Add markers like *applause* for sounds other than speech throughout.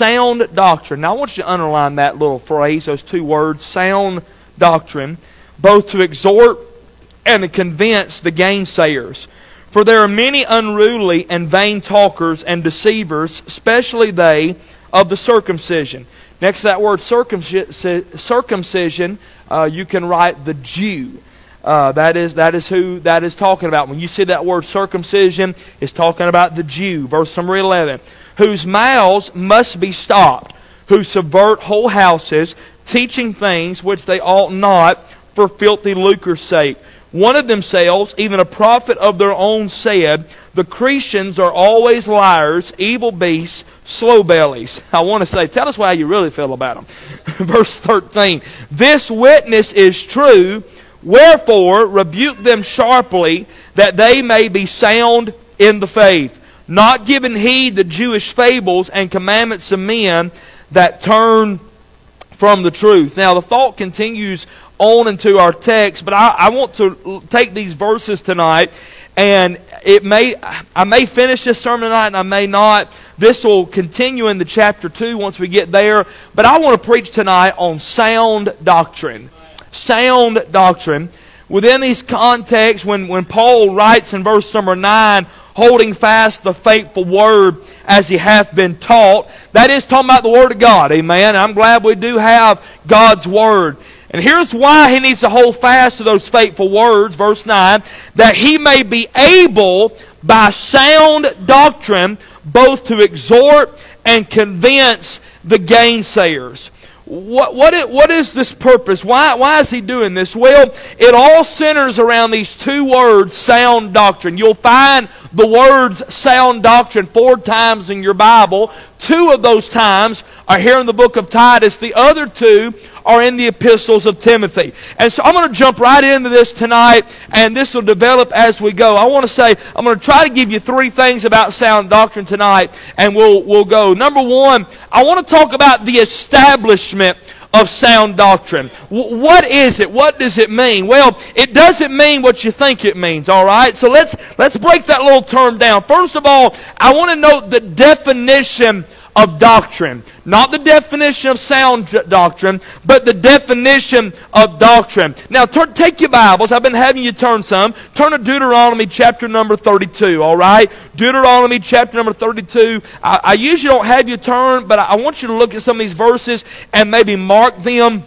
sound doctrine. Now I want you to underline that little phrase, those two words, sound doctrine, both to exhort and to convince the gainsayers. For there are many unruly and vain talkers and deceivers, especially they of the circumcision. Next to that word circumcision, uh, you can write the Jew. Uh, that is that is who that is talking about. When you see that word circumcision, it's talking about the Jew. Verse number eleven whose mouths must be stopped, who subvert whole houses, teaching things which they ought not for filthy lucre's sake. One of themselves, even a prophet of their own, said, The Cretans are always liars, evil beasts, slow bellies. *laughs* I want to say, tell us how you really feel about them. *laughs* Verse 13. This witness is true, wherefore rebuke them sharply, that they may be sound in the faith not giving heed to Jewish fables and commandments of men that turn from the truth. Now, the thought continues on into our text, but I, I want to take these verses tonight, and it may I may finish this sermon tonight, and I may not. This will continue in the chapter two once we get there. But I want to preach tonight on sound doctrine. Sound doctrine. Within these contexts, when, when Paul writes in verse number 9, holding fast the faithful word as he hath been taught. That is talking about the Word of God. Amen. I'm glad we do have God's Word. And here's why he needs to hold fast to those faithful words, verse 9, that he may be able by sound doctrine both to exhort and convince the gainsayers. What, what, is, what is this purpose? Why, why is he doing this? Well, it all centers around these two words, sound doctrine. You'll find the words sound doctrine four times in your Bible. Two of those times are here in the book of Titus. The other two are in the epistles of Timothy. And so I'm going to jump right into this tonight, and this will develop as we go. I want to say, I'm going to try to give you three things about sound doctrine tonight, and we'll, we'll go. Number one, I want to talk about the establishment of sound doctrine. what is it? What does it mean? Well, it doesn't mean what you think it means, all right? So let's let's break that little term down. First of all, I want to note the definition of doctrine. Not the definition of sound doctrine, but the definition of doctrine. Now, turn, take your Bibles. I've been having you turn some. Turn to Deuteronomy chapter number 32, all right? Deuteronomy chapter number 32. I, I usually don't have you turn, but I want you to look at some of these verses and maybe mark them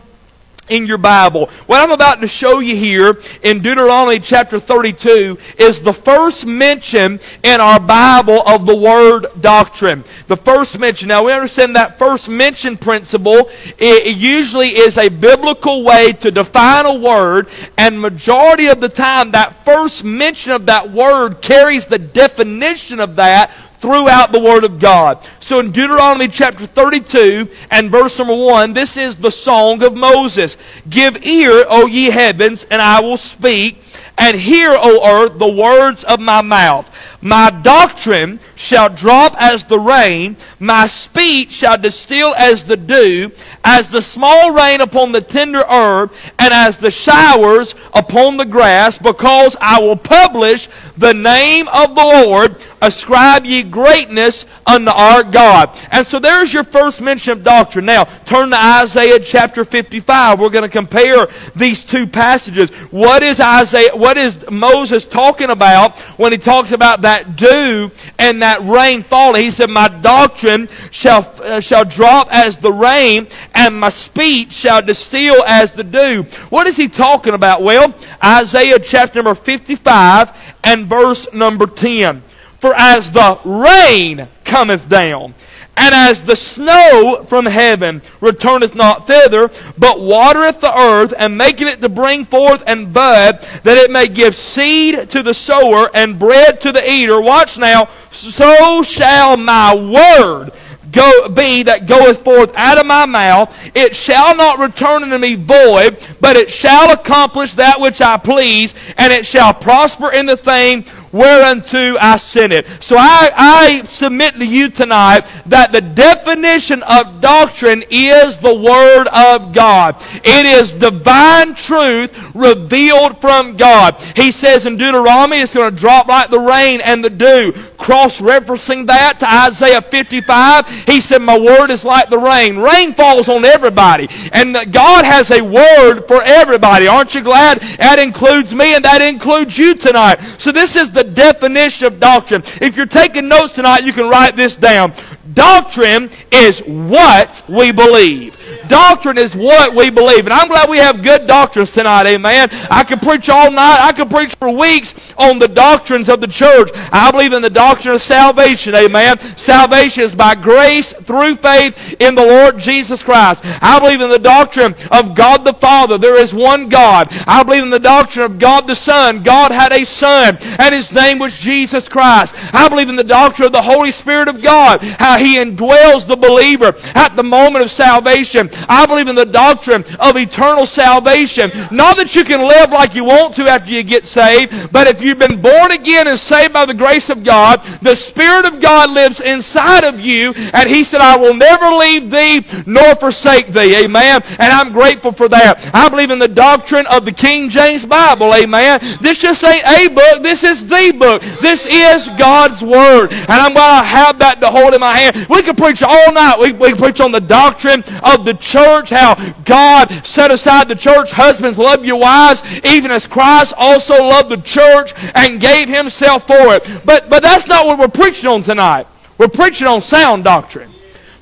in your Bible. What I'm about to show you here in Deuteronomy chapter 32 is the first mention in our Bible of the word doctrine. The first mention. Now we understand that first mention principle it usually is a biblical way to define a word and majority of the time that first mention of that word carries the definition of that throughout the Word of God. So in Deuteronomy chapter 32 and verse number 1, this is the song of Moses. Give ear, O ye heavens, and I will speak, and hear, O earth, the words of my mouth. My doctrine shall drop as the rain, my speech shall distill as the dew, as the small rain upon the tender herb, and as the showers upon the grass, because I will publish the name of the Lord ascribe ye greatness unto our God. And so there's your first mention of doctrine. Now, turn to Isaiah chapter 55. We're going to compare these two passages. What is Isaiah, what is Moses talking about when he talks about that dew and that rain falling? He said, my doctrine shall, uh, shall drop as the rain and my speech shall distill as the dew. What is he talking about? Well, Isaiah chapter number 55 and verse number 10. For as the rain cometh down, and as the snow from heaven returneth not thither, but watereth the earth, and maketh it to bring forth and bud, that it may give seed to the sower and bread to the eater. Watch now. So shall my word go, be that goeth forth out of my mouth. It shall not return unto me void, but it shall accomplish that which I please, and it shall prosper in the thing whereunto I sent it. So I, I submit to you tonight that the definition of doctrine is the Word of God. It is divine truth revealed from God. He says in Deuteronomy it's going to drop like the rain and the dew cross-referencing that to Isaiah 55. He said, my word is like the rain. Rain falls on everybody. And God has a word for everybody. Aren't you glad? That includes me and that includes you tonight. So this is the definition of doctrine. If you're taking notes tonight, you can write this down. Doctrine is what we believe. Doctrine is what we believe. And I'm glad we have good doctrines tonight, amen. I could preach all night. I could preach for weeks on the doctrines of the church. I believe in the doctrine of salvation, amen. Salvation is by grace through faith in the Lord Jesus Christ. I believe in the doctrine of God the Father. There is one God. I believe in the doctrine of God the Son. God had a Son, and His name was Jesus Christ. I believe in the doctrine of the Holy Spirit of God, how He indwells the believer at the moment of salvation. I believe in the doctrine of eternal salvation. Not that you can live like you want to after you get saved, but if you've been born again and saved by the grace of God, the Spirit of God lives inside of you, and He said, I will never leave thee nor forsake thee. Amen. And I'm grateful for that. I believe in the doctrine of the King James Bible. Amen. This just ain't a book, this is the book. This is God's Word. And I'm going to have that to hold in my hand. We can preach all night. We, we preach on the doctrine of the church, how God set aside the church. Husbands, love your wives, even as Christ also loved the church and gave himself for it. But, but that's not what we're preaching on tonight. We're preaching on sound doctrine.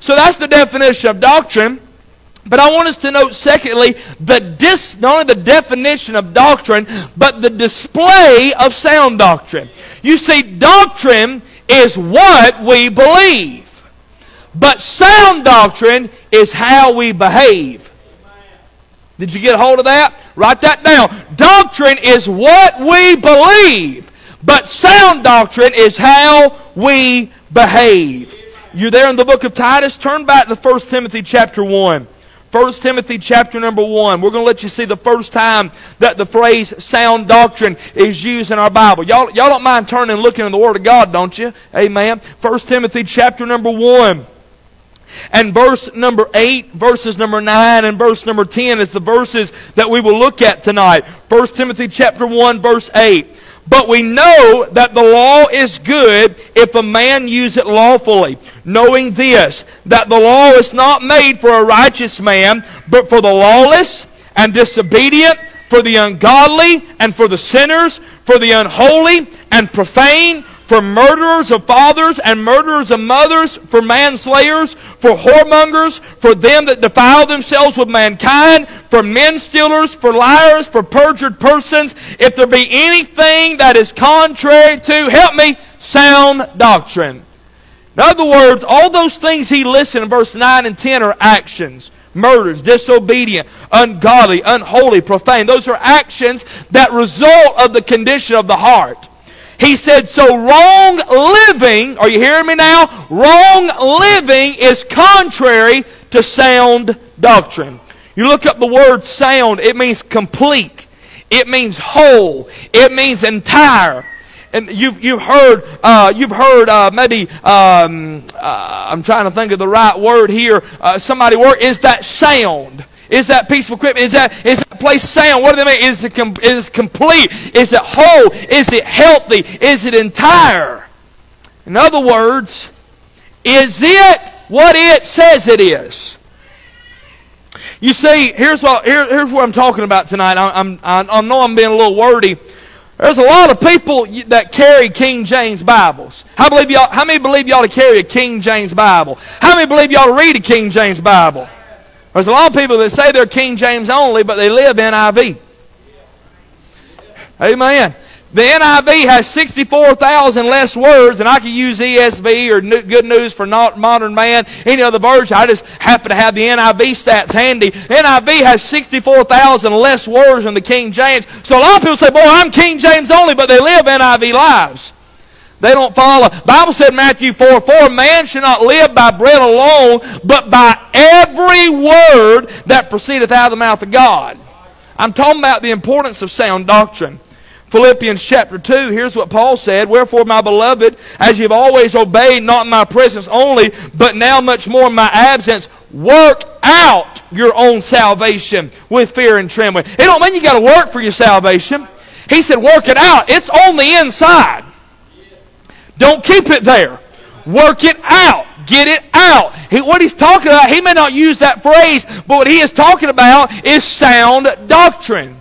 So that's the definition of doctrine. But I want us to note, secondly, the dis, not only the definition of doctrine, but the display of sound doctrine. You see, doctrine is what we believe. But sound doctrine is how we behave. Did you get a hold of that? Write that down. Doctrine is what we believe, but sound doctrine is how we behave. You're there in the book of Titus. Turn back to 1 Timothy chapter 1. 1 Timothy chapter number 1. We're going to let you see the first time that the phrase sound doctrine is used in our Bible. Y'all, y'all don't mind turning and looking in the Word of God, don't you? Amen. 1 Timothy chapter number 1. And verse number 8, verses number 9, and verse number 10 is the verses that we will look at tonight. 1 Timothy chapter 1, verse 8. But we know that the law is good if a man use it lawfully, knowing this, that the law is not made for a righteous man, but for the lawless and disobedient, for the ungodly and for the sinners, for the unholy and profane, for murderers of fathers and murderers of mothers, for manslayers, for whoremongers, for them that defile themselves with mankind, for men stealers, for liars, for perjured persons, if there be anything that is contrary to, help me, sound doctrine. In other words, all those things he listed in verse 9 and 10 are actions. Murders, disobedient, ungodly, unholy, profane. Those are actions that result of the condition of the heart. He said, so wrong living, are you hearing me now? Wrong living is contrary to sound doctrine. You look up the word sound, it means complete. It means whole. It means entire. And you've, you've heard, uh, you've heard uh, maybe, um, uh, I'm trying to think of the right word here. Uh, somebody word, is that sound? Is that peaceful equipment? Is that, is that place sound? What do they mean? Is it, com- is it complete? Is it whole? Is it healthy? Is it entire? In other words, is it what it says it is? You see, here's what, here, here's what I'm talking about tonight. I, I'm, I, I know I'm being a little wordy. There's a lot of people that carry King James Bibles. How, believe y'all, how many believe y'all to carry a King James Bible? How many believe y'all to read a King James Bible? There's a lot of people that say they're King James only, but they live NIV. Amen. The NIV has 64,000 less words, and I can use ESV or Good News for not Modern Man, any other version. I just happen to have the NIV stats handy. NIV has 64,000 less words than the King James. So a lot of people say, boy, I'm King James only, but they live NIV lives. They don't follow. Bible said Matthew 4, 4, man should not live by bread alone, but by every word that proceedeth out of the mouth of God. I'm talking about the importance of sound doctrine. Philippians chapter 2, here's what Paul said, Wherefore, my beloved, as you've always obeyed, not in my presence only, but now much more in my absence, work out your own salvation with fear and trembling. It don't mean you got to work for your salvation. He said, work it out. It's on the inside. Don't keep it there. Work it out. Get it out. He, what he's talking about, he may not use that phrase, but what he is talking about is sound doctrine.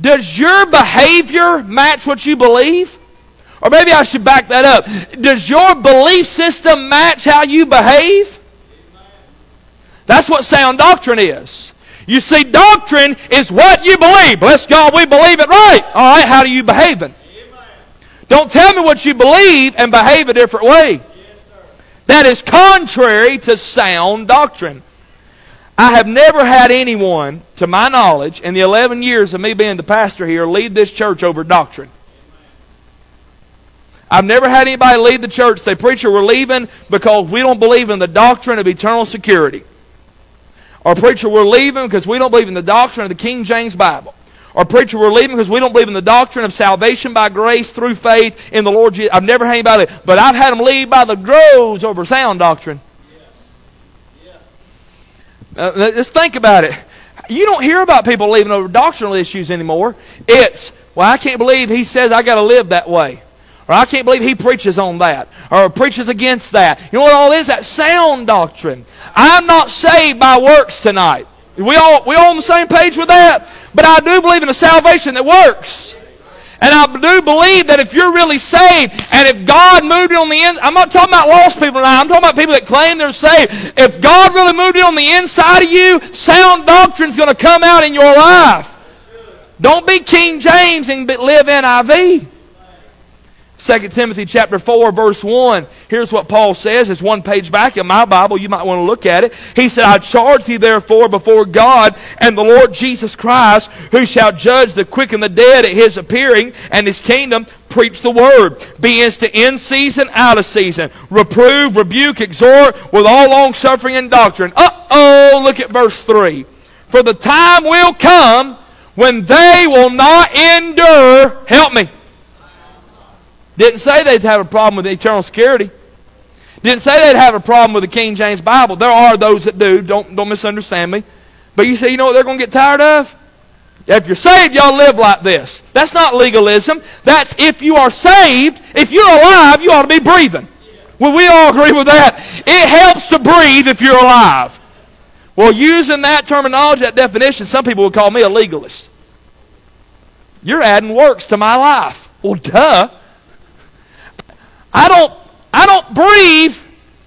Does your behavior match what you believe? Or maybe I should back that up. Does your belief system match how you behave? That's what sound doctrine is. You see, doctrine is what you believe. Bless God, we believe it right. All right, how are you behaving? Don't tell me what you believe and behave a different way. That is contrary to sound doctrine. I have never had anyone, to my knowledge, in the 11 years of me being the pastor here, lead this church over doctrine. I've never had anybody lead the church say, Preacher, we're leaving because we don't believe in the doctrine of eternal security. Or, Preacher, we're leaving because we don't believe in the doctrine of the King James Bible. Or, Preacher, we're leaving because we don't believe in the doctrine of salvation by grace through faith in the Lord Jesus. I've never had anybody, but I've had them lead by the droves over sound doctrine. Uh, let's think about it. You don't hear about people leaving over doctrinal issues anymore. It's, well, I can't believe he says I got to live that way. Or I can't believe he preaches on that. Or preaches against that. You know what all is? That sound doctrine. I'm not saved by works tonight. We all, we all on the same page with that? But I do believe in a salvation that works. And I do believe that if you're really saved, and if God moved you on the inside, I'm not talking about lost people now, I'm talking about people that claim they're saved. If God really moved you on the inside of you, sound doctrine's going to come out in your life. Don't be King James and live NIV. 2 Timothy chapter 4 verse 1. Here's what Paul says. It's one page back in my Bible. You might want to look at it. He said, I charge thee therefore before God and the Lord Jesus Christ, who shall judge the quick and the dead at his appearing and his kingdom, preach the word. Be instant in season, out of season. Reprove, rebuke, exhort with all long suffering and doctrine. Uh-oh, look at verse 3. For the time will come when they will not endure, help me, didn't say they'd have a problem with eternal security. Didn't say they'd have a problem with the King James Bible. There are those that do. Don't, don't misunderstand me. But you say, you know what they're going to get tired of? If you're saved, y'all live like this. That's not legalism. That's if you are saved, if you're alive, you ought to be breathing. Well, we all agree with that. It helps to breathe if you're alive. Well, using that terminology, that definition, some people would call me a legalist. You're adding works to my life. Well, duh. I don't, I don't breathe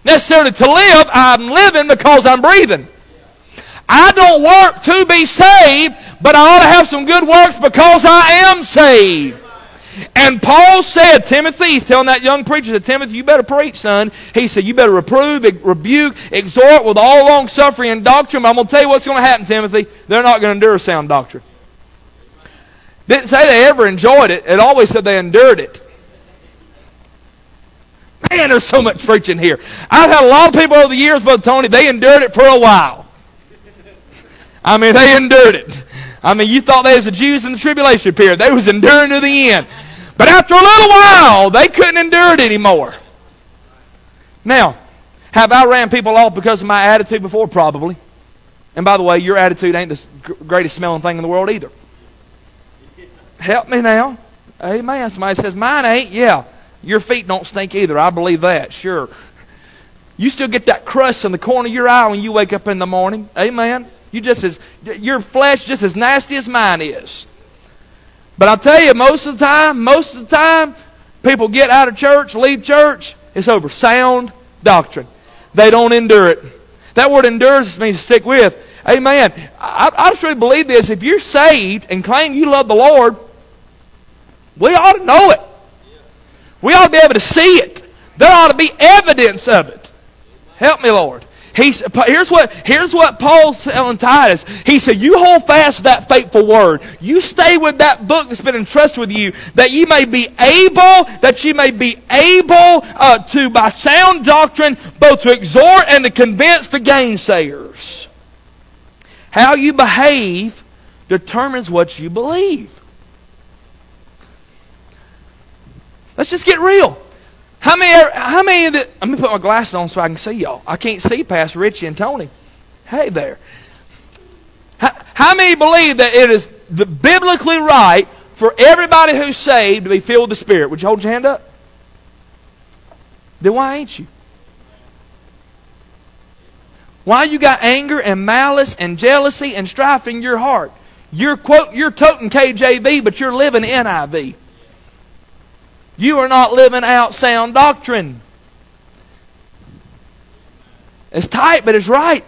necessarily to live. I'm living because I'm breathing. I don't work to be saved, but I ought to have some good works because I am saved. And Paul said, Timothy, he's telling that young preacher, said, Timothy, you better preach, son. He said, you better reprove, rebuke, exhort with all long suffering and doctrine. But I'm going to tell you what's going to happen, Timothy. They're not going to endure sound doctrine. Didn't say they ever enjoyed it. It always said they endured it. Man, there's so much preaching here. I've had a lot of people over the years, Brother Tony, they endured it for a while. I mean, they endured it. I mean, you thought they was the Jews in the tribulation period. They was enduring to the end. But after a little while, they couldn't endure it anymore. Now, have I ran people off because of my attitude before? Probably. And by the way, your attitude ain't the greatest smelling thing in the world either. Help me now. Amen. Somebody says, mine ain't. Yeah. Your feet don't stink either. I believe that, sure. You still get that crust in the corner of your eye when you wake up in the morning. Amen. You just as your flesh just as nasty as mine is. But I'll tell you, most of the time, most of the time, people get out of church, leave church, it's over sound doctrine. They don't endure it. That word endures means stick with. Amen. I, I really believe this. If you're saved and claim you love the Lord, we ought to know it. We ought to be able to see it. There ought to be evidence of it. Help me, Lord. He's, here's what here's what Paul's telling Titus. He said, "You hold fast to that faithful word. You stay with that book that's been entrusted with you, that you may be able, that you may be able uh, to, by sound doctrine, both to exhort and to convince the gainsayers. How you behave determines what you believe. Let's just get real. How many, how many of the, let me put my glasses on so I can see y'all. I can't see past Richie and Tony. Hey there. How, how many believe that it is the biblically right for everybody who's saved to be filled with the Spirit? Would you hold your hand up? then why ain't you? Why you got anger and malice and jealousy and strife in your heart? You're quote you're toting KJV, but you're living NIV. You are not living out sound doctrine. It's tight, but it's right.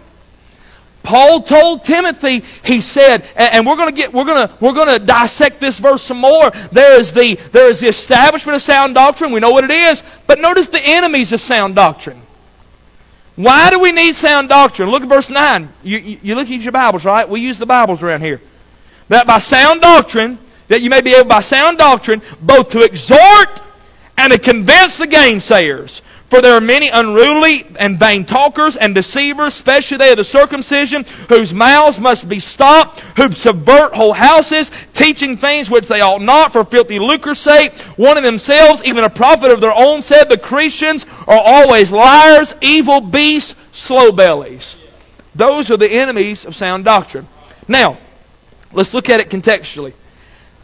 Paul told Timothy, he said, and we're going to get, we're to, we're to dissect this verse some more. There is the, there is the establishment of sound doctrine. We know what it is. But notice the enemies of sound doctrine. Why do we need sound doctrine? Look at verse 9. You, you, you look at your Bibles, right? We use the Bibles around here. That by sound doctrine, that you may be able by sound doctrine both to exhort and to convince the gainsayers. For there are many unruly and vain talkers and deceivers, especially they of the circumcision, whose mouths must be stopped, who subvert whole houses, teaching things which they ought not for filthy lucre's sake. One of themselves, even a prophet of their own, said the Cretans are always liars, evil beasts, slow bellies. Those are the enemies of sound doctrine. Now, let's look at it contextually.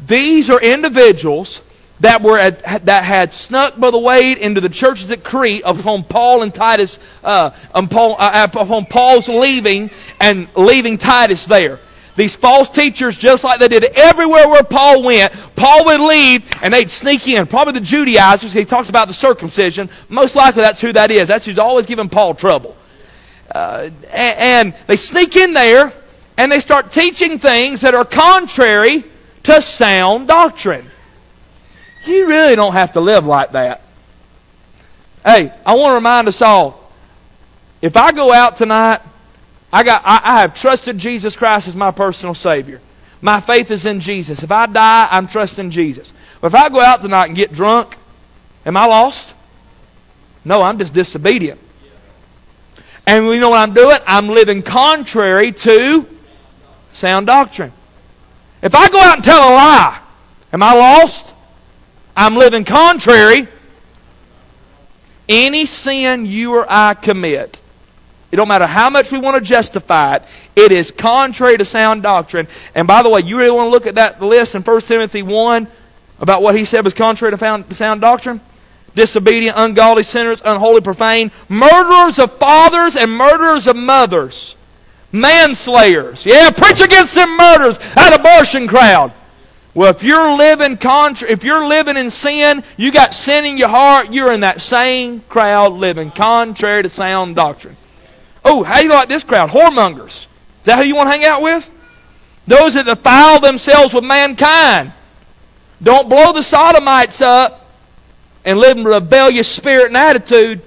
These are individuals that were at, that had snuck by the way into the churches at Crete upon Paul and Titus uh, upon, uh, upon Paul's leaving and leaving Titus there. These false teachers, just like they did everywhere where Paul went, Paul would leave and they'd sneak in. Probably the Judaizers. He talks about the circumcision. Most likely that's who that is. That's who's always giving Paul trouble. Uh, and they sneak in there and they start teaching things that are contrary to sound doctrine. You really don't have to live like that. Hey, I want to remind us all if I go out tonight, I, got, I, I have trusted Jesus Christ as my personal Savior. My faith is in Jesus. If I die, I'm trusting Jesus. But if I go out tonight and get drunk, am I lost? No, I'm just disobedient. And you know what I'm doing? I'm living contrary to sound doctrine. If I go out and tell a lie, am I lost? I'm living contrary. Any sin you or I commit, it don't matter how much we want to justify it, it is contrary to sound doctrine. And by the way, you really want to look at that list in 1 Timothy 1 about what he said was contrary to sound doctrine? Disobedient, ungodly, sinners, unholy, profane, murderers of fathers and murderers of mothers, manslayers. Yeah, preach against them murders, that abortion crowd. Well, if you're living contra- if you're living in sin, you got sin in your heart, you're in that same crowd living contrary to sound doctrine. Oh, how do you like this crowd? Whoremongers. Is that who you want to hang out with? Those that defile themselves with mankind. Don't blow the sodomites up and live in rebellious spirit and attitude.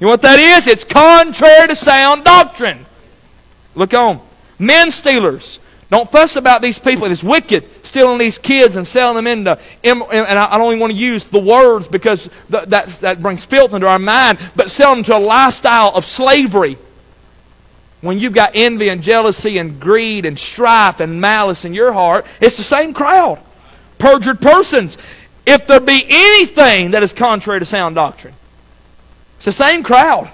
You know what that is? It's contrary to sound doctrine. Look on. Men stealers. Don't fuss about these people. It's wicked stealing these kids and selling them into. And I don't even want to use the words because that, that brings filth into our mind, but selling them to a lifestyle of slavery. When you've got envy and jealousy and greed and strife and malice in your heart, it's the same crowd. Perjured persons. If there be anything that is contrary to sound doctrine, it's the same crowd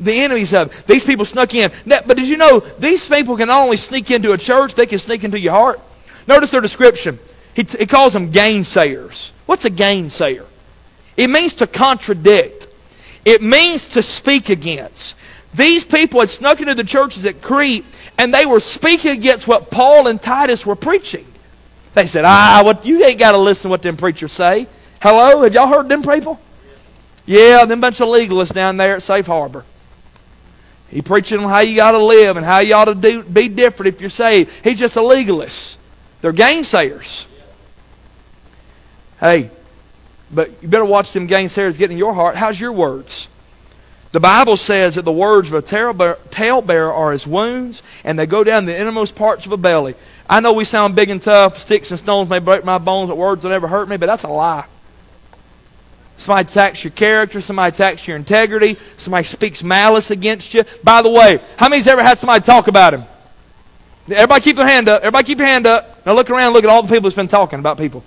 the enemies of. These people snuck in. But did you know these people can not only sneak into a church, they can sneak into your heart. Notice their description. He, t- he calls them gainsayers. What's a gainsayer? It means to contradict. It means to speak against. These people had snuck into the churches at Crete, and they were speaking against what Paul and Titus were preaching. They said, "Ah, what you ain't got to listen to what them preachers say." Hello, have y'all heard them people? Yeah, them bunch of legalists down there at Safe Harbor. He preaching on how you got to live and how you ought to do, be different if you're saved. He's just a legalist. They're gainsayers. Hey, but you better watch them gainsayers get in your heart. How's your words? The Bible says that the words of a talebearer are as wounds, and they go down the innermost parts of a belly. I know we sound big and tough. Sticks and stones may break my bones, but words will never hurt me. But that's a lie. Somebody attacks your character. Somebody attacks your integrity. Somebody speaks malice against you. By the way, how many's ever had somebody talk about him? Everybody keep your hand up. Everybody keep your hand up. Now look around look at all the people that's been talking about people.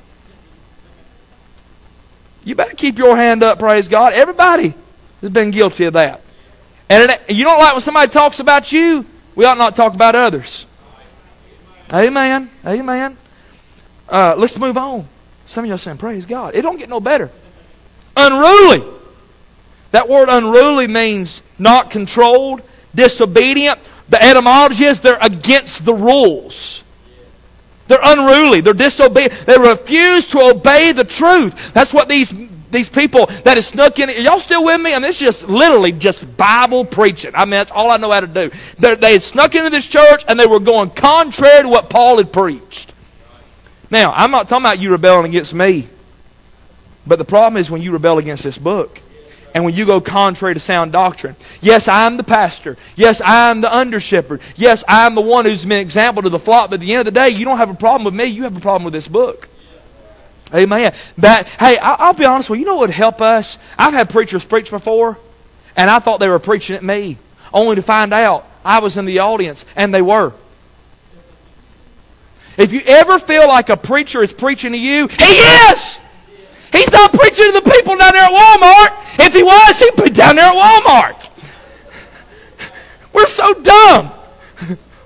You better keep your hand up, praise God. Everybody has been guilty of that. And you don't like when somebody talks about you, we ought not talk about others. Amen. Amen. Uh, let's move on. Some of y'all saying, Praise God. It don't get no better. Unruly. That word unruly means not controlled, disobedient. The etymology is they're against the rules. They're unruly. They're disobedient. They refuse to obey the truth. That's what these these people that have snuck in. Are y'all still with me? I mean, it's just literally just Bible preaching. I mean, that's all I know how to do. They, they snuck into this church and they were going contrary to what Paul had preached. Now, I'm not talking about you rebelling against me. But the problem is when you rebel against this book and when you go contrary to sound doctrine. Yes, I'm the pastor. Yes, I'm the under shepherd. Yes, I'm the one who's been an example to the flock. But at the end of the day, you don't have a problem with me. You have a problem with this book. Amen. That hey, I'll be honest with you. You know what would help us? I've had preachers preach before, and I thought they were preaching at me, only to find out I was in the audience, and they were. If you ever feel like a preacher is preaching to you, he is. He's not preaching to the people down there at Walmart. If he was, he'd be down there at Walmart. We're so dumb.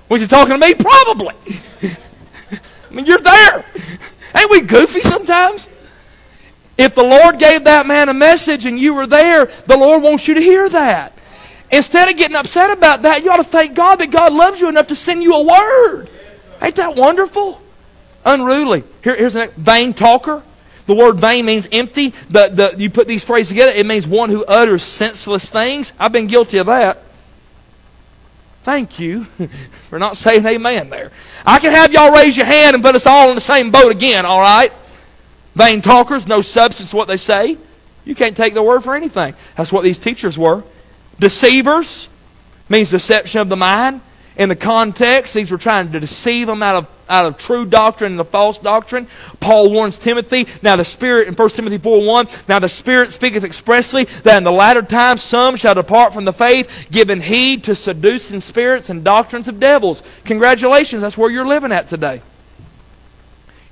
Was he talking to me? Probably. I mean, you're there. Ain't we goofy sometimes? If the Lord gave that man a message and you were there, the Lord wants you to hear that. Instead of getting upset about that, you ought to thank God that God loves you enough to send you a word. Ain't that wonderful? Unruly. Here, here's a vain talker. The word vain means empty. The, the, you put these phrases together, it means one who utters senseless things. I've been guilty of that. Thank you *laughs* for not saying amen there. I can have y'all raise your hand and put us all in the same boat again, all right? Vain talkers, no substance what they say. You can't take their word for anything. That's what these teachers were. Deceivers means deception of the mind in the context, these were trying to deceive them out of, out of true doctrine and the false doctrine. Paul warns Timothy, now the Spirit, in 1 Timothy 4 1, now the Spirit speaketh expressly that in the latter times some shall depart from the faith, giving heed to seducing spirits and doctrines of devils. Congratulations, that's where you're living at today.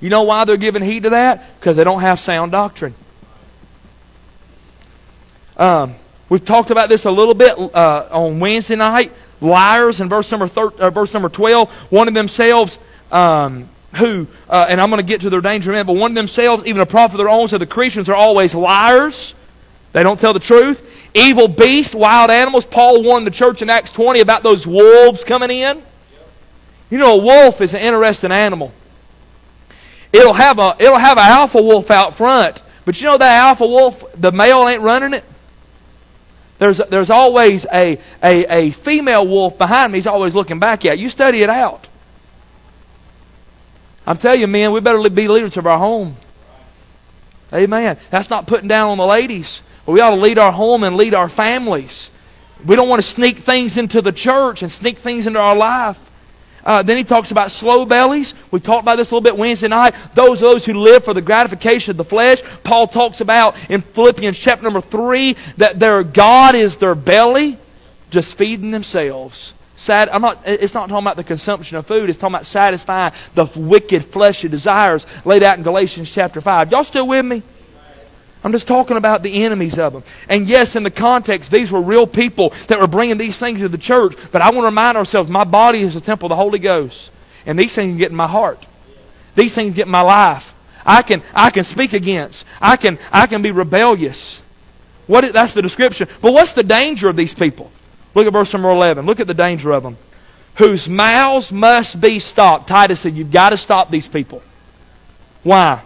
You know why they're giving heed to that? Because they don't have sound doctrine. Um, we've talked about this a little bit uh, on Wednesday night liars in verse number thir- uh, verse number 12 one of themselves um, who uh, and i'm going to get to their danger in but one of themselves even a prophet of their own so the Cretans are always liars. They don't tell the truth. Evil beasts wild animals. Paul warned the church in acts 20 about those wolves coming in. You know a wolf is an interesting animal. It'll have a it'll have an alpha wolf out front but you know that alpha wolf the male ain't running it there's, there's always a, a, a female wolf behind me. He's always looking back at you. Study it out. I'm telling you, men, we better be leaders of our home. Amen. That's not putting down on the ladies. But we ought to lead our home and lead our families. We don't want to sneak things into the church and sneak things into our life. Uh, then he talks about slow bellies. We talked about this a little bit Wednesday night. Those those who live for the gratification of the flesh. Paul talks about in Philippians chapter number three that their God is their belly, just feeding themselves. Sad, I'm not, it's not talking about the consumption of food. It's talking about satisfying the wicked fleshly desires laid out in Galatians chapter 5. Y'all still with me? I'm just talking about the enemies of them. And yes, in the context, these were real people that were bringing these things to the church. But I want to remind ourselves my body is a temple of the Holy Ghost. And these things get in my heart. These things get in my life. I can, I can speak against. I can, I can be rebellious. What, that's the description. But what's the danger of these people? Look at verse number 11. Look at the danger of them. Whose mouths must be stopped. Titus said, You've got to stop these people. Why?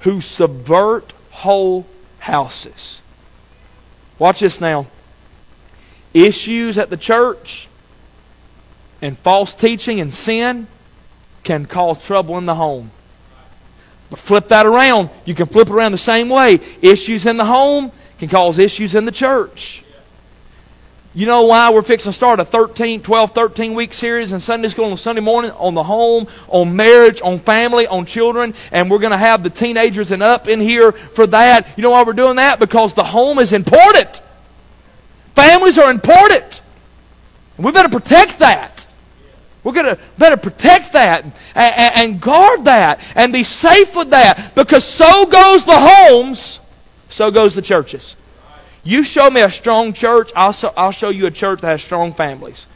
Who subvert whole houses. Watch this now. Issues at the church and false teaching and sin can cause trouble in the home. But flip that around. You can flip around the same way. Issues in the home can cause issues in the church. You know why we're fixing to start a 13, 12, 13 week series in Sunday school on Sunday morning on the home, on marriage, on family, on children, and we're going to have the teenagers and up in here for that. You know why we're doing that? Because the home is important. Families are important. We better protect that. We're going to better protect that and, and, and guard that and be safe with that because so goes the homes, so goes the churches. You show me a strong church, I'll, so, I'll show you a church that has strong families.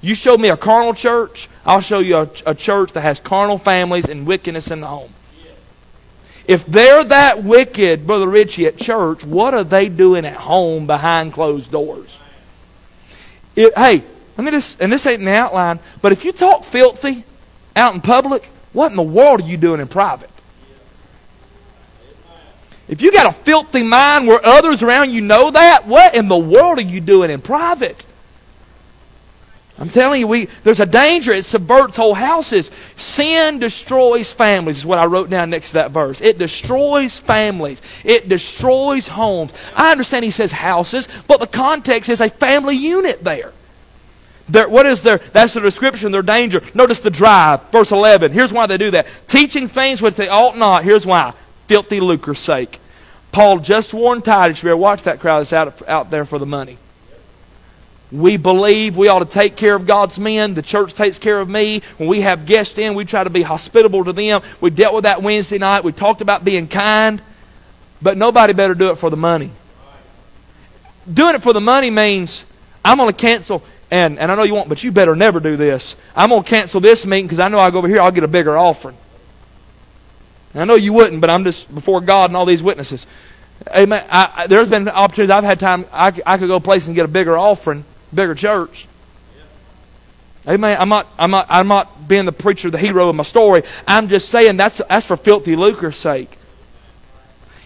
You show me a carnal church, I'll show you a, a church that has carnal families and wickedness in the home. If they're that wicked, Brother Richie, at church, what are they doing at home behind closed doors? It, hey, let me just, and this ain't in the outline, but if you talk filthy out in public, what in the world are you doing in private? If you got a filthy mind where others around you know that, what in the world are you doing in private? I'm telling you, we there's a danger. It subverts whole houses. Sin destroys families, is what I wrote down next to that verse. It destroys families. It destroys homes. I understand he says houses, but the context is a family unit there. Their, what is their, that's the description, their danger. Notice the drive, verse 11. Here's why they do that. Teaching things which they ought not. Here's why. Filthy lucre's sake. Paul just warned Titus, you better watch that crowd that's out, out there for the money. We believe we ought to take care of God's men. The church takes care of me. When we have guests in, we try to be hospitable to them. We dealt with that Wednesday night. We talked about being kind. But nobody better do it for the money. Doing it for the money means I'm going to cancel, and, and I know you won't, but you better never do this. I'm going to cancel this meeting because I know I go over here, I'll get a bigger offering. I know you wouldn't, but I'm just before God and all these witnesses. Amen. I, I, there's been opportunities I've had time I, I could go place and get a bigger offering bigger church. Amen. I'm not, I'm not, I'm not being the preacher, the hero of my story. I'm just saying that's, that's for filthy lucre's sake.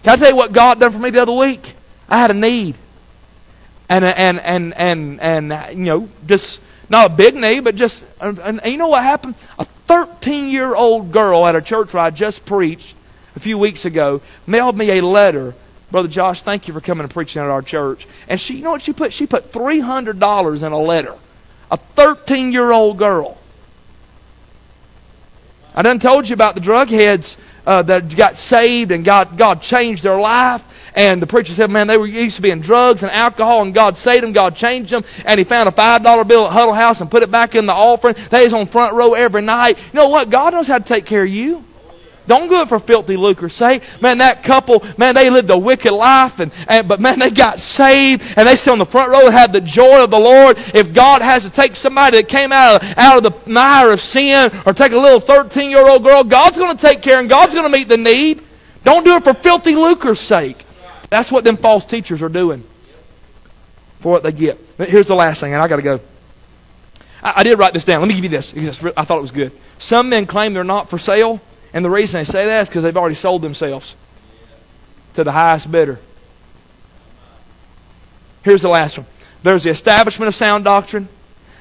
Can I tell you what God done for me the other week? I had a need. And, and, and, and, and, you know, just, not a big need, but just, and, and you know what happened? 13 year old girl at a church where I just preached a few weeks ago mailed me a letter Brother Josh, thank you for coming and preaching at our church. And she, you know what she put? She put $300 in a letter. A 13 year old girl. I done told you about the drug heads uh, that got saved and God, God changed their life. And the preacher said, man, they were used to being drugs and alcohol, and God saved them, God changed them. And he found a $5 bill at Huddle House and put it back in the offering. They was on front row every night. You know what? God knows how to take care of you. Don't do it for filthy lucre's sake. Man, that couple, man, they lived a wicked life, and, and but man, they got saved, and they sit on the front row and had the joy of the Lord. If God has to take somebody that came out of, out of the mire of sin, or take a little 13 year old girl, God's going to take care and God's going to meet the need. Don't do it for filthy lucre's sake. That's what them false teachers are doing for what they get. Here's the last thing, and I got to go. I, I did write this down. Let me give you this. I thought it was good. Some men claim they're not for sale and the reason they say that is because they've already sold themselves to the highest bidder. Here's the last one. There's the establishment of sound doctrine.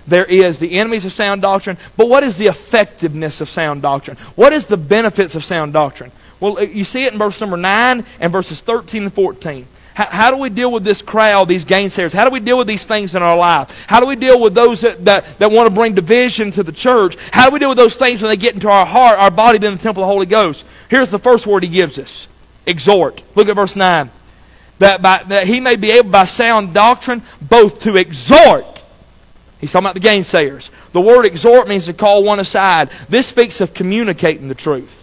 There is the enemies of sound doctrine. But what is the effectiveness of sound doctrine? What is the benefits of sound doctrine? Well, uh, you see it in verse number 9 and verses 13 and 14. How, how, do we deal with this crowd, these gainsayers? How do we deal with these things in our life? How do we deal with those that, that, that want to bring division to the church? How do we deal with those things when they get into our heart, our body being the temple of the Holy Ghost? Here's the first word he gives us exhort. Look at verse 9. That, by, that he may be able by sound doctrine both to exhort. He's talking about the gainsayers. The word exhort means to call one aside. This speaks of communicating the truth.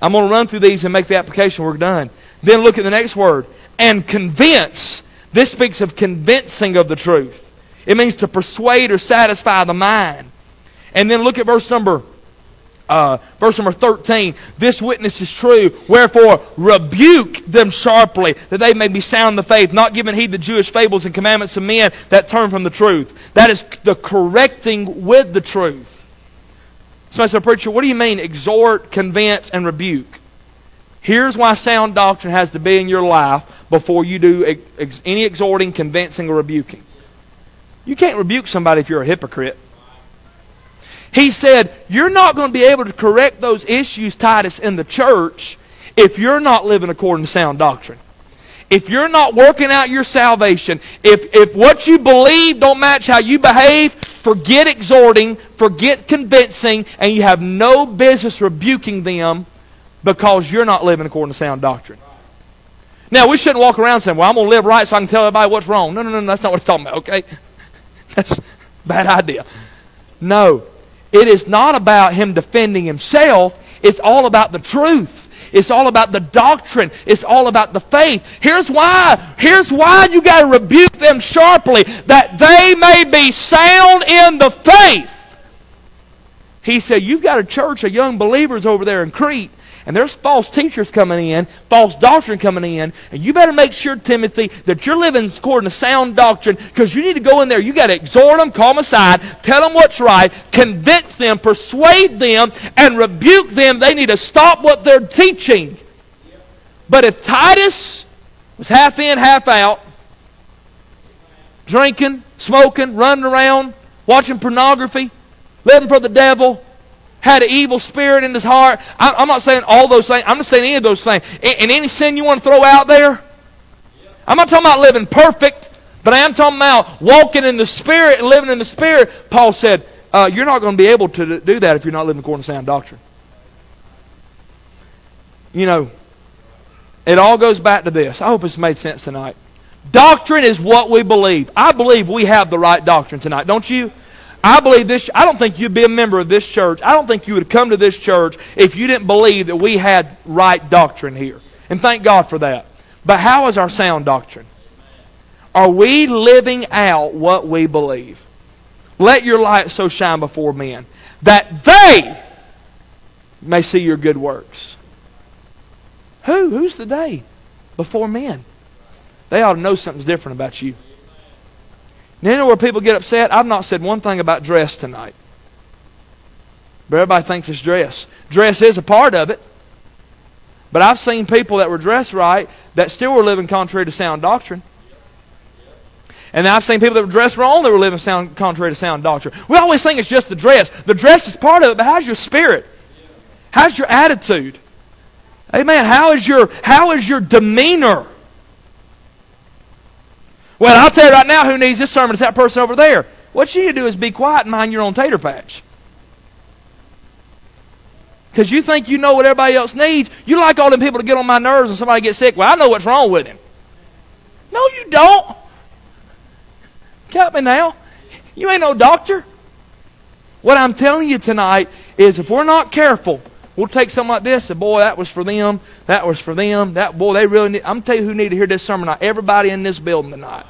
I'm going to run through these and make the application. We're done. Then look at the next word. And convince. This speaks of convincing of the truth. It means to persuade or satisfy the mind. And then look at verse number uh, verse number 13. This witness is true. Wherefore, rebuke them sharply, that they may be sound in the faith, not giving heed to Jewish fables and commandments of men that turn from the truth. That is the correcting with the truth. So I said, Preacher, what do you mean exhort, convince, and rebuke? Here's why sound doctrine has to be in your life before you do ex- any exhorting, convincing, or rebuking. You can't rebuke somebody if you're a hypocrite. He said, You're not going to be able to correct those issues, Titus, in the church if you're not living according to sound doctrine. If you're not working out your salvation, if, if what you believe don't match how you behave, forget exhorting, forget convincing, and you have no business rebuking them because you're not living according to sound doctrine. Now, we shouldn't walk around saying, well, I'm going to live right so I can tell everybody what's wrong. No, no, no, that's not what he's talking about, okay? *laughs* That's bad idea. No. It is not about him defending himself. It's all about the truth. It's all about the doctrine. It's all about the faith. Here's why. Here's why you got to rebuke them sharply. That they may be sound in the faith. He said, You've got a church of young believers over there in Crete And there's false teachers coming in, false doctrine coming in, and you better make sure, Timothy, that you're living according to sound doctrine because you need to go in there. You got to exhort them, call them aside, tell them what's right, convince them, persuade them, and rebuke them. They need to stop what they're teaching. But if Titus was half in, half out, drinking, smoking, running around, watching pornography, living for the devil, had an evil spirit in his heart. I'm not saying all those things. I'm not saying any of those things. And any sin you want to throw out there, I'm not talking about living perfect, but I am talking about walking in the Spirit and living in the Spirit. Paul said, uh, You're not going to be able to do that if you're not living according to sound doctrine. You know, it all goes back to this. I hope it's made sense tonight. Doctrine is what we believe. I believe we have the right doctrine tonight, don't you? I believe this. I don't think you'd be a member of this church. I don't think you would come to this church if you didn't believe that we had right doctrine here. And thank God for that. But how is our sound doctrine? Are we living out what we believe? Let your light so shine before men that they may see your good works. Who? Who's the day? Before men. They ought to know something's different about you. And you know where people get upset? I've not said one thing about dress tonight. But everybody thinks it's dress. Dress is a part of it. But I've seen people that were dressed right that still were living contrary to sound doctrine. And I've seen people that were dressed wrong that were living sound, contrary to sound doctrine. We always think it's just the dress. The dress is part of it, but how's your spirit? How's your attitude? Amen. How is your how is your demeanor? Well, I'll tell you right now who needs this sermon. It's that person over there. What you need to do is be quiet and mind your own tater patch. Because you think you know what everybody else needs. You like all them people to get on my nerves and somebody gets sick. Well, I know what's wrong with him. No, you don't. Count me now. You ain't no doctor. What I'm telling you tonight is if we're not careful, we'll take something like this and boy, that was for them. That was for them. That boy, they really need. I'm telling you who need to hear this sermon tonight. Everybody in this building tonight.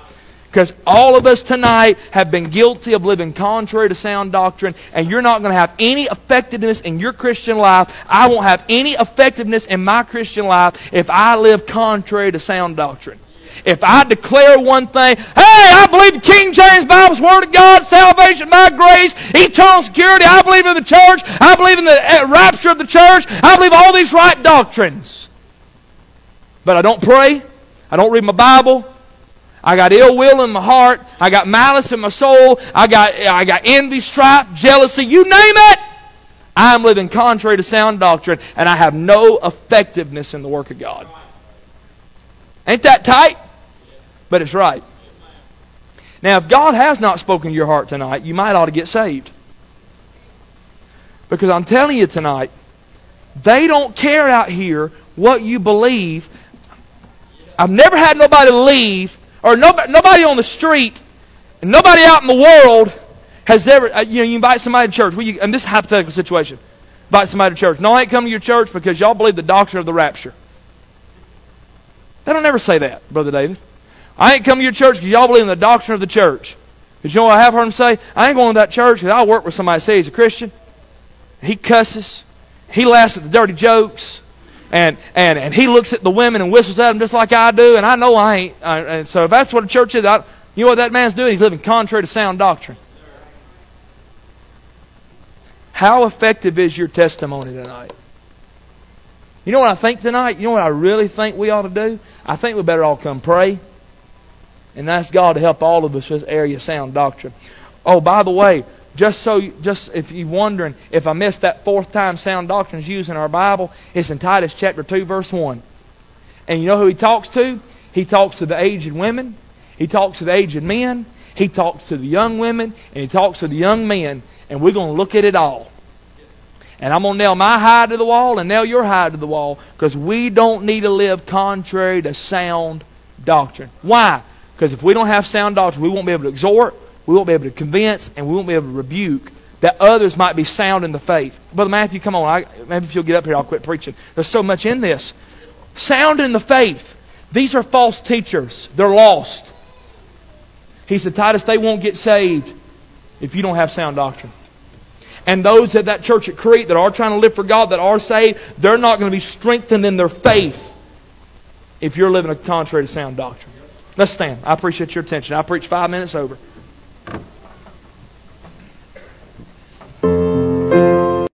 Because all of us tonight have been guilty of living contrary to sound doctrine, and you're not going to have any effectiveness in your Christian life. I won't have any effectiveness in my Christian life if I live contrary to sound doctrine. If I declare one thing, hey, I believe the King James Bible's Word of God, salvation by grace, eternal security, I believe in the church, I believe in the uh, rapture of the church, I believe all these right doctrines. But I don't pray, I don't read my Bible, I got ill will in my heart. I got malice in my soul. I got, I got envy, strife, jealousy, you name it. I'm living contrary to sound doctrine, and I have no effectiveness in the work of God. Ain't that tight? But it's right. Now, if God has not spoken to your heart tonight, you might ought to get saved. Because I'm telling you tonight, they don't care out here what you believe. I've never had nobody leave, or nobody, nobody on the street, and nobody out in the world has ever, uh, you know, you invite somebody to church. Well, you, and this is a hypothetical situation. Invite somebody to church. No, I ain't coming to your church because y'all believe the doctrine of the rapture. They don't ever say that, Brother David. I ain't come to your church because y'all believe in the doctrine of the church. But you know I have heard them say? I ain't going to that church because I work with somebody that says he's a Christian. He cusses. He laughs at the dirty jokes. And, and, and he looks at the women and whistles at them just like I do. And I know I ain't. I, and so if that's what a church is, I, you know what that man's doing? He's living contrary to sound doctrine. How effective is your testimony tonight? You know what I think tonight? You know what I really think we ought to do? I think we better all come pray and ask God to help all of us with this area of sound doctrine. Oh, by the way, just so, just if you're wondering if I missed that fourth time sound doctrine is used in our Bible, it's in Titus chapter 2, verse 1. And you know who he talks to? He talks to the aged women, he talks to the aged men, he talks to the young women, and he talks to the young men, and we're going to look at it all. And I'm going to nail my hide to the wall and nail your hide to the wall because we don't need to live contrary to sound doctrine. Why? Because if we don't have sound doctrine, we won't be able to exhort, we won't be able to convince, and we won't be able to rebuke that others might be sound in the faith. Brother Matthew, come on. I, maybe if you'll get up here, I'll quit preaching. There's so much in this. Sound in the faith. These are false teachers. They're lost. He said, Titus, they won't get saved if you don't have sound doctrine. And those at that church at Crete that are trying to live for God, that are saved, they're not going to be strengthened in their faith if you're living a contrary to sound doctrine. Let's stand. I appreciate your attention. I preached five minutes over.